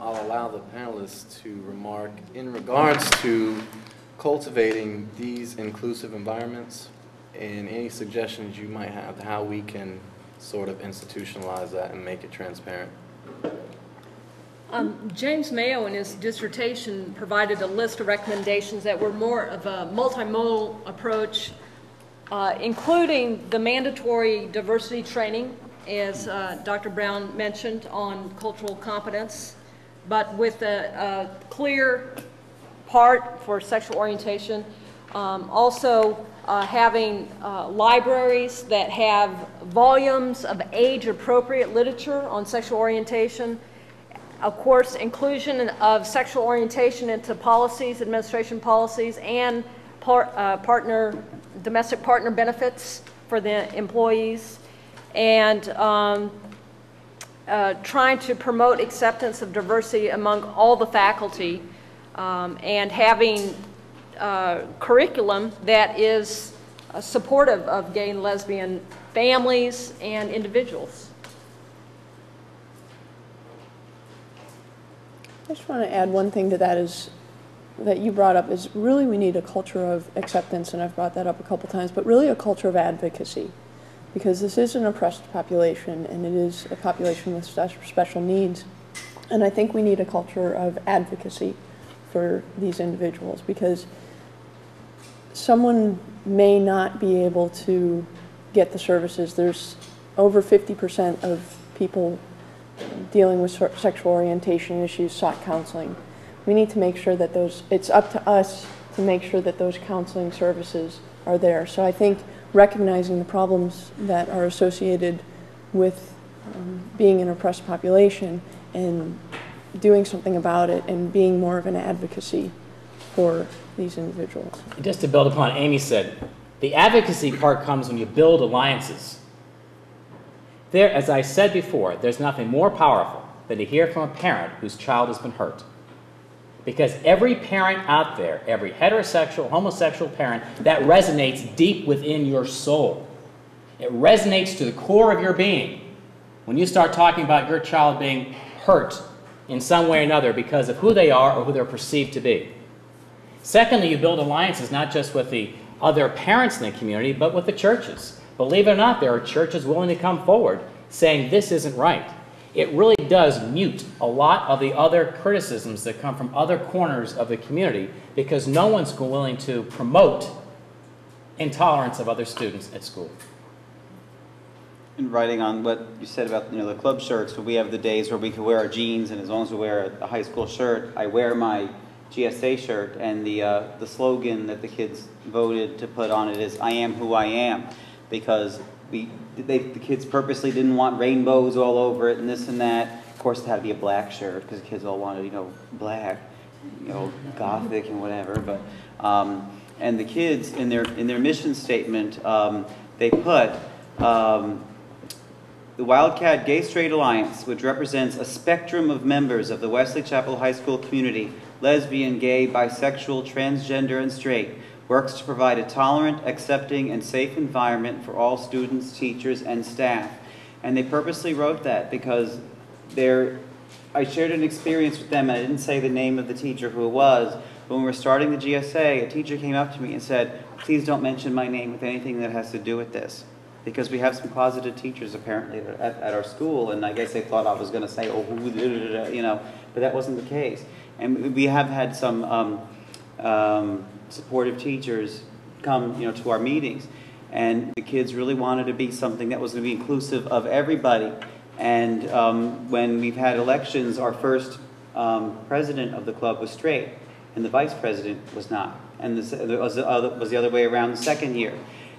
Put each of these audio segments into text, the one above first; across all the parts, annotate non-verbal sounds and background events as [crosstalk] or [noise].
I'll allow the panelists to remark in regards to cultivating these inclusive environments and any suggestions you might have how we can sort of institutionalize that and make it transparent. Um, James Mayo in his dissertation provided a list of recommendations that were more of a multimodal approach, uh, including the mandatory diversity training, as uh, Dr. Brown mentioned, on cultural competence, but with a, a clear part for sexual orientation. Um, also, uh, having uh, libraries that have volumes of age-appropriate literature on sexual orientation, of course, inclusion of sexual orientation into policies, administration policies, and par uh, partner, domestic partner benefits for the employees, and um, uh, trying to promote acceptance of diversity among all the faculty, um, and having uh, curriculum that is uh, supportive of gay and lesbian families and individuals. I just want to add one thing to that is that you brought up is really we need a culture of acceptance, and I've brought that up a couple times, but really a culture of advocacy. Because this is an oppressed population, and it is a population with special needs. And I think we need a culture of advocacy for these individuals because someone may not be able to get the services. There's over 50% of people dealing with sexual orientation issues sought counseling. We need to make sure that those, it's up to us to make sure that those counseling services are there. So I think recognizing the problems that are associated with um, being an oppressed population and doing something about it and being more of an advocacy for these individuals. Just to build upon Amy said, the advocacy part comes when you build alliances. There, as I said before, there's nothing more powerful than to hear from a parent whose child has been hurt. Because every parent out there, every heterosexual, homosexual parent, that resonates deep within your soul. It resonates to the core of your being when you start talking about your child being hurt in some way or another because of who they are or who they're perceived to be. Secondly, you build alliances not just with the other parents in the community, but with the churches. Believe it or not, there are churches willing to come forward saying this isn't right. It really does mute a lot of the other criticisms that come from other corners of the community because no one's willing to promote intolerance of other students at school. And writing on what you said about you know the club shirts, we have the days where we can wear our jeans, and as long as we wear a, high school shirt, I wear my GSA shirt, and the uh, the slogan that the kids voted to put on it is "I am who I am." because we they, the kids purposely didn't want rainbows all over it and this and that. Of course, it had to be a black shirt because the kids all wanted, you know, black, you know, gothic and whatever. But um, and the kids in their in their mission statement, um, they put um, the Wildcat Gay Straight Alliance, which represents a spectrum of members of the Wesley Chapel High School community, lesbian, gay, bisexual, transgender, and straight works to provide a tolerant, accepting, and safe environment for all students, teachers, and staff. And they purposely wrote that because they're, I shared an experience with them, and I didn't say the name of the teacher who it was, but when we were starting the GSA, a teacher came up to me and said, please don't mention my name with anything that has to do with this. Because we have some closeted teachers apparently at, at our school, and I guess they thought I was going to say, oh, you know, but that wasn't the case. And we have had some um, um, supportive teachers come you know, to our meetings. And the kids really wanted to be something that was going to be inclusive of everybody. And um, when we've had elections, our first um, president of the club was straight, and the vice president was not. And this was the, other, was the other way around the second year.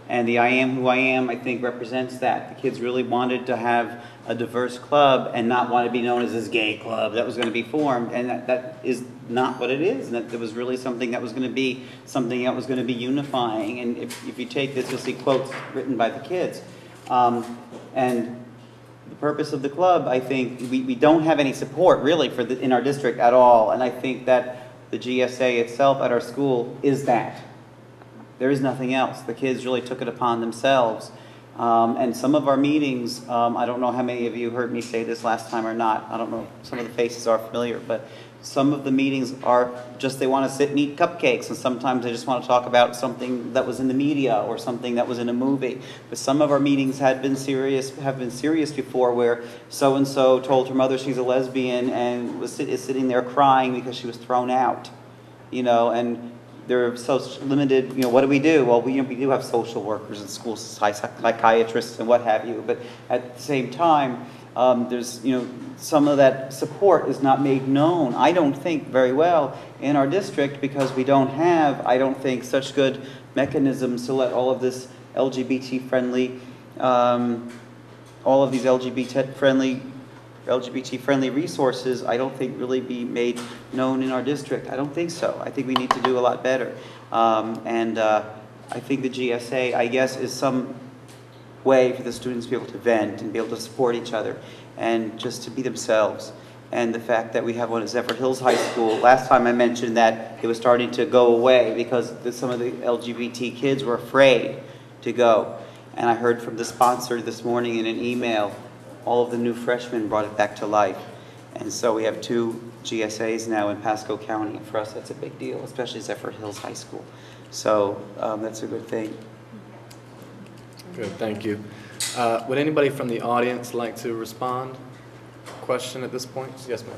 And the I Am Who I Am, I think, represents that. The kids really wanted to have a diverse club and not want to be known as this gay club that was going to be formed. And that, that is not what it is. And that it was really something that was going to be something that was going to be unifying. And if, if you take this, you'll see quotes written by the kids. Um, and the purpose of the club, I think, we, we don't have any support really for the, in our district at all. And I think that the GSA itself at our school is that. There is nothing else. The kids really took it upon themselves Um, And some of our meetings, um, I don't know how many of you heard me say this last time or not. I don't know, some of the faces are familiar, but some of the meetings are just, they want to sit and eat cupcakes, and sometimes they just want to talk about something that was in the media or something that was in a movie. But some of our meetings had been serious, have been serious before, where so-and-so told her mother she's a lesbian and was is sitting there crying because she was thrown out, you know, and they're so limited, you know, what do we do? Well, we, you know, we do have social workers and school psychiatrists and what have you, but at the same time, um, there's, you know, some of that support is not made known, I don't think, very well in our district because we don't have, I don't think, such good mechanisms to let all of this LGBT-friendly, um, all of these LGBT-friendly LGBT-friendly resources, I don't think really be made known in our district. I don't think so. I think we need to do a lot better. Um, and uh, I think the GSA, I guess, is some way for the students to be able to vent and be able to support each other and just to be themselves. And the fact that we have one at Zephyrhills High School, last time I mentioned that it was starting to go away because the, some of the LGBT kids were afraid to go. And I heard from the sponsor this morning in an email all of the new freshmen brought it back to life. And so we have two GSAs now in Pasco County. For us, that's a big deal, especially Zephyrhills High School. So um, that's a good thing. Good, thank you. Uh, Would anybody from the audience like to respond? Question at this point? Yes, ma'am.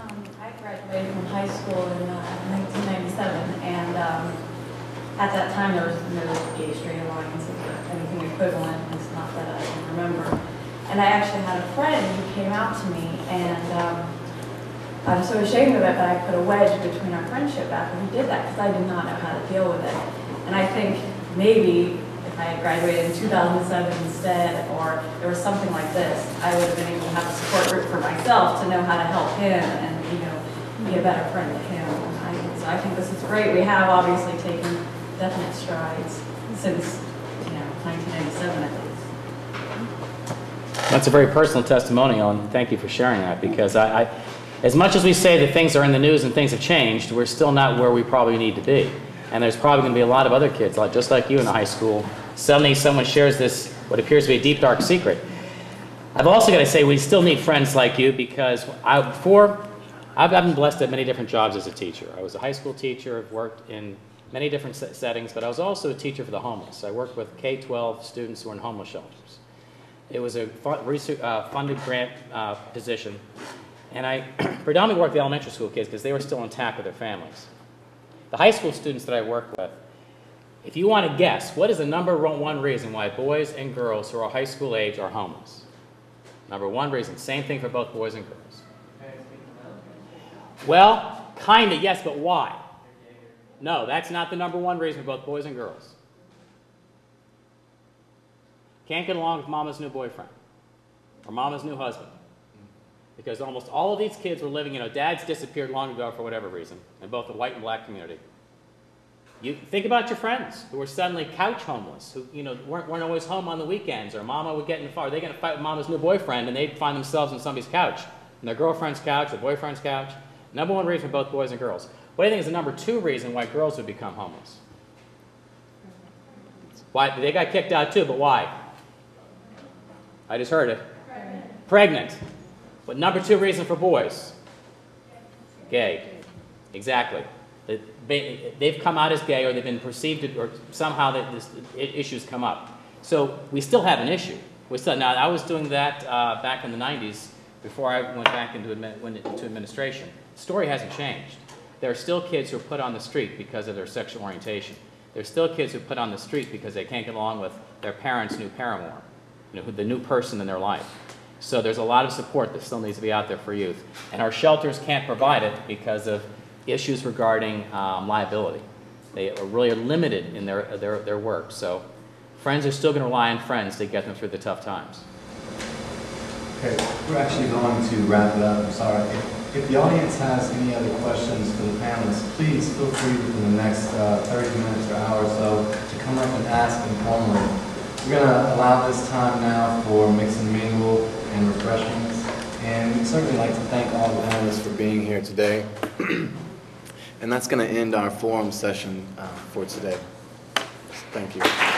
Um, I graduated from high school in uh, 1997, and um, at that time, there was no gay straight alliance or anything equivalent, it's not that I can remember. And I actually had a friend who came out to me, and um, I'm so ashamed of it, but I put a wedge between our friendship after he did that, because I did not know how to deal with it. And I think maybe if I had graduated in 2007 instead, or there was something like this, I would have been able to have a support group for myself to know how to help him and, you know, be a better friend to him. I, so I think this is great. We have obviously taken definite strides since, you know, 1997 at least. That's a very personal testimonial, and thank you for sharing that, because I, I, as much as we say that things are in the news and things have changed, we're still not where we probably need to be. And there's probably going to be a lot of other kids, like, just like you in high school, suddenly someone shares this, what appears to be a deep, dark secret. I've also got to say, we still need friends like you, because I, before, I've, I've been blessed at many different jobs as a teacher. I was a high school teacher, I've worked in many different settings, but I was also a teacher for the homeless. I worked with K-12 students who were in homeless shelters. It was a research- uh, funded grant uh, position, and I [clears throat] predominantly worked with elementary school kids because they were still intact with their families. The high school students that I worked with, if you want to guess, what is the number one reason why boys and girls who are high school age are homeless? Number one reason, same thing for both boys and girls. Well, kind of, yes, but why? No, that's not the number one reason for both boys and girls. Can't get along with mama's new boyfriend or mama's new husband. Because almost all of these kids were living, you know, dads disappeared long ago for whatever reason, in both the white and black community. You think about your friends who were suddenly couch homeless, who, you know, weren't, weren't always home on the weekends, or mama would get in the fire. They're going to fight with mama's new boyfriend, and they'd find themselves on somebody's couch, on their girlfriend's couch, their boyfriend's couch. Number one reason for both boys and girls. What do you think is the number two reason why girls would become homeless? Why? They got kicked out too, but why? I just heard it. Pregnant. Pregnant. But number two reason for boys? Gay. Exactly. They- they- They've come out as gay or they've been perceived, to- or somehow that this issues come up. So we still have an issue. We still, now, I was doing that uh, back in the 90s before I went back into, went into administration. The story hasn't changed. There are still kids who are put on the street because of their sexual orientation. There's still kids who are put on the street because they can't get along with their parents' new paramour, you know, the new person in their life. So there's a lot of support that still needs to be out there for youth. And our shelters can't provide it because of issues regarding um, liability. They are really limited in their, their, their work. So friends are still going to rely on friends to get them through the tough times. Okay, we're actually going to wrap it up, I'm sorry. If- If the audience has any other questions for the panelists, please feel free within the next uh, 30 minutes or hour or so to come up and ask informally. We're going to allow this time now for mix and mingle and refreshments. And we'd certainly like to thank all the panelists for being here today. [clears throat] And that's going to end our forum session uh, for today. Thank you.